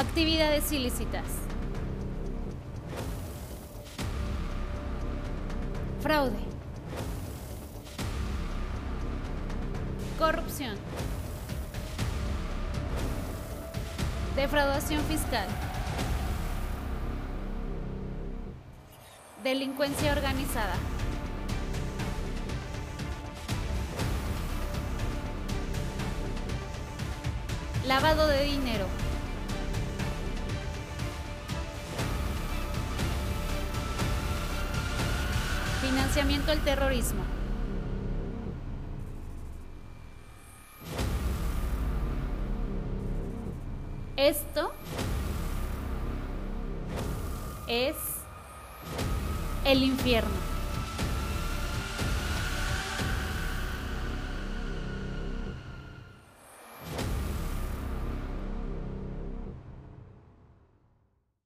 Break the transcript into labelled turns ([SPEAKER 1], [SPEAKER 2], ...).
[SPEAKER 1] Actividades ilícitas. Fraude. Corrupción. Defraudación fiscal. Delincuencia organizada. Lavado de dinero. Financiamiento al terrorismo. Esto es el infierno.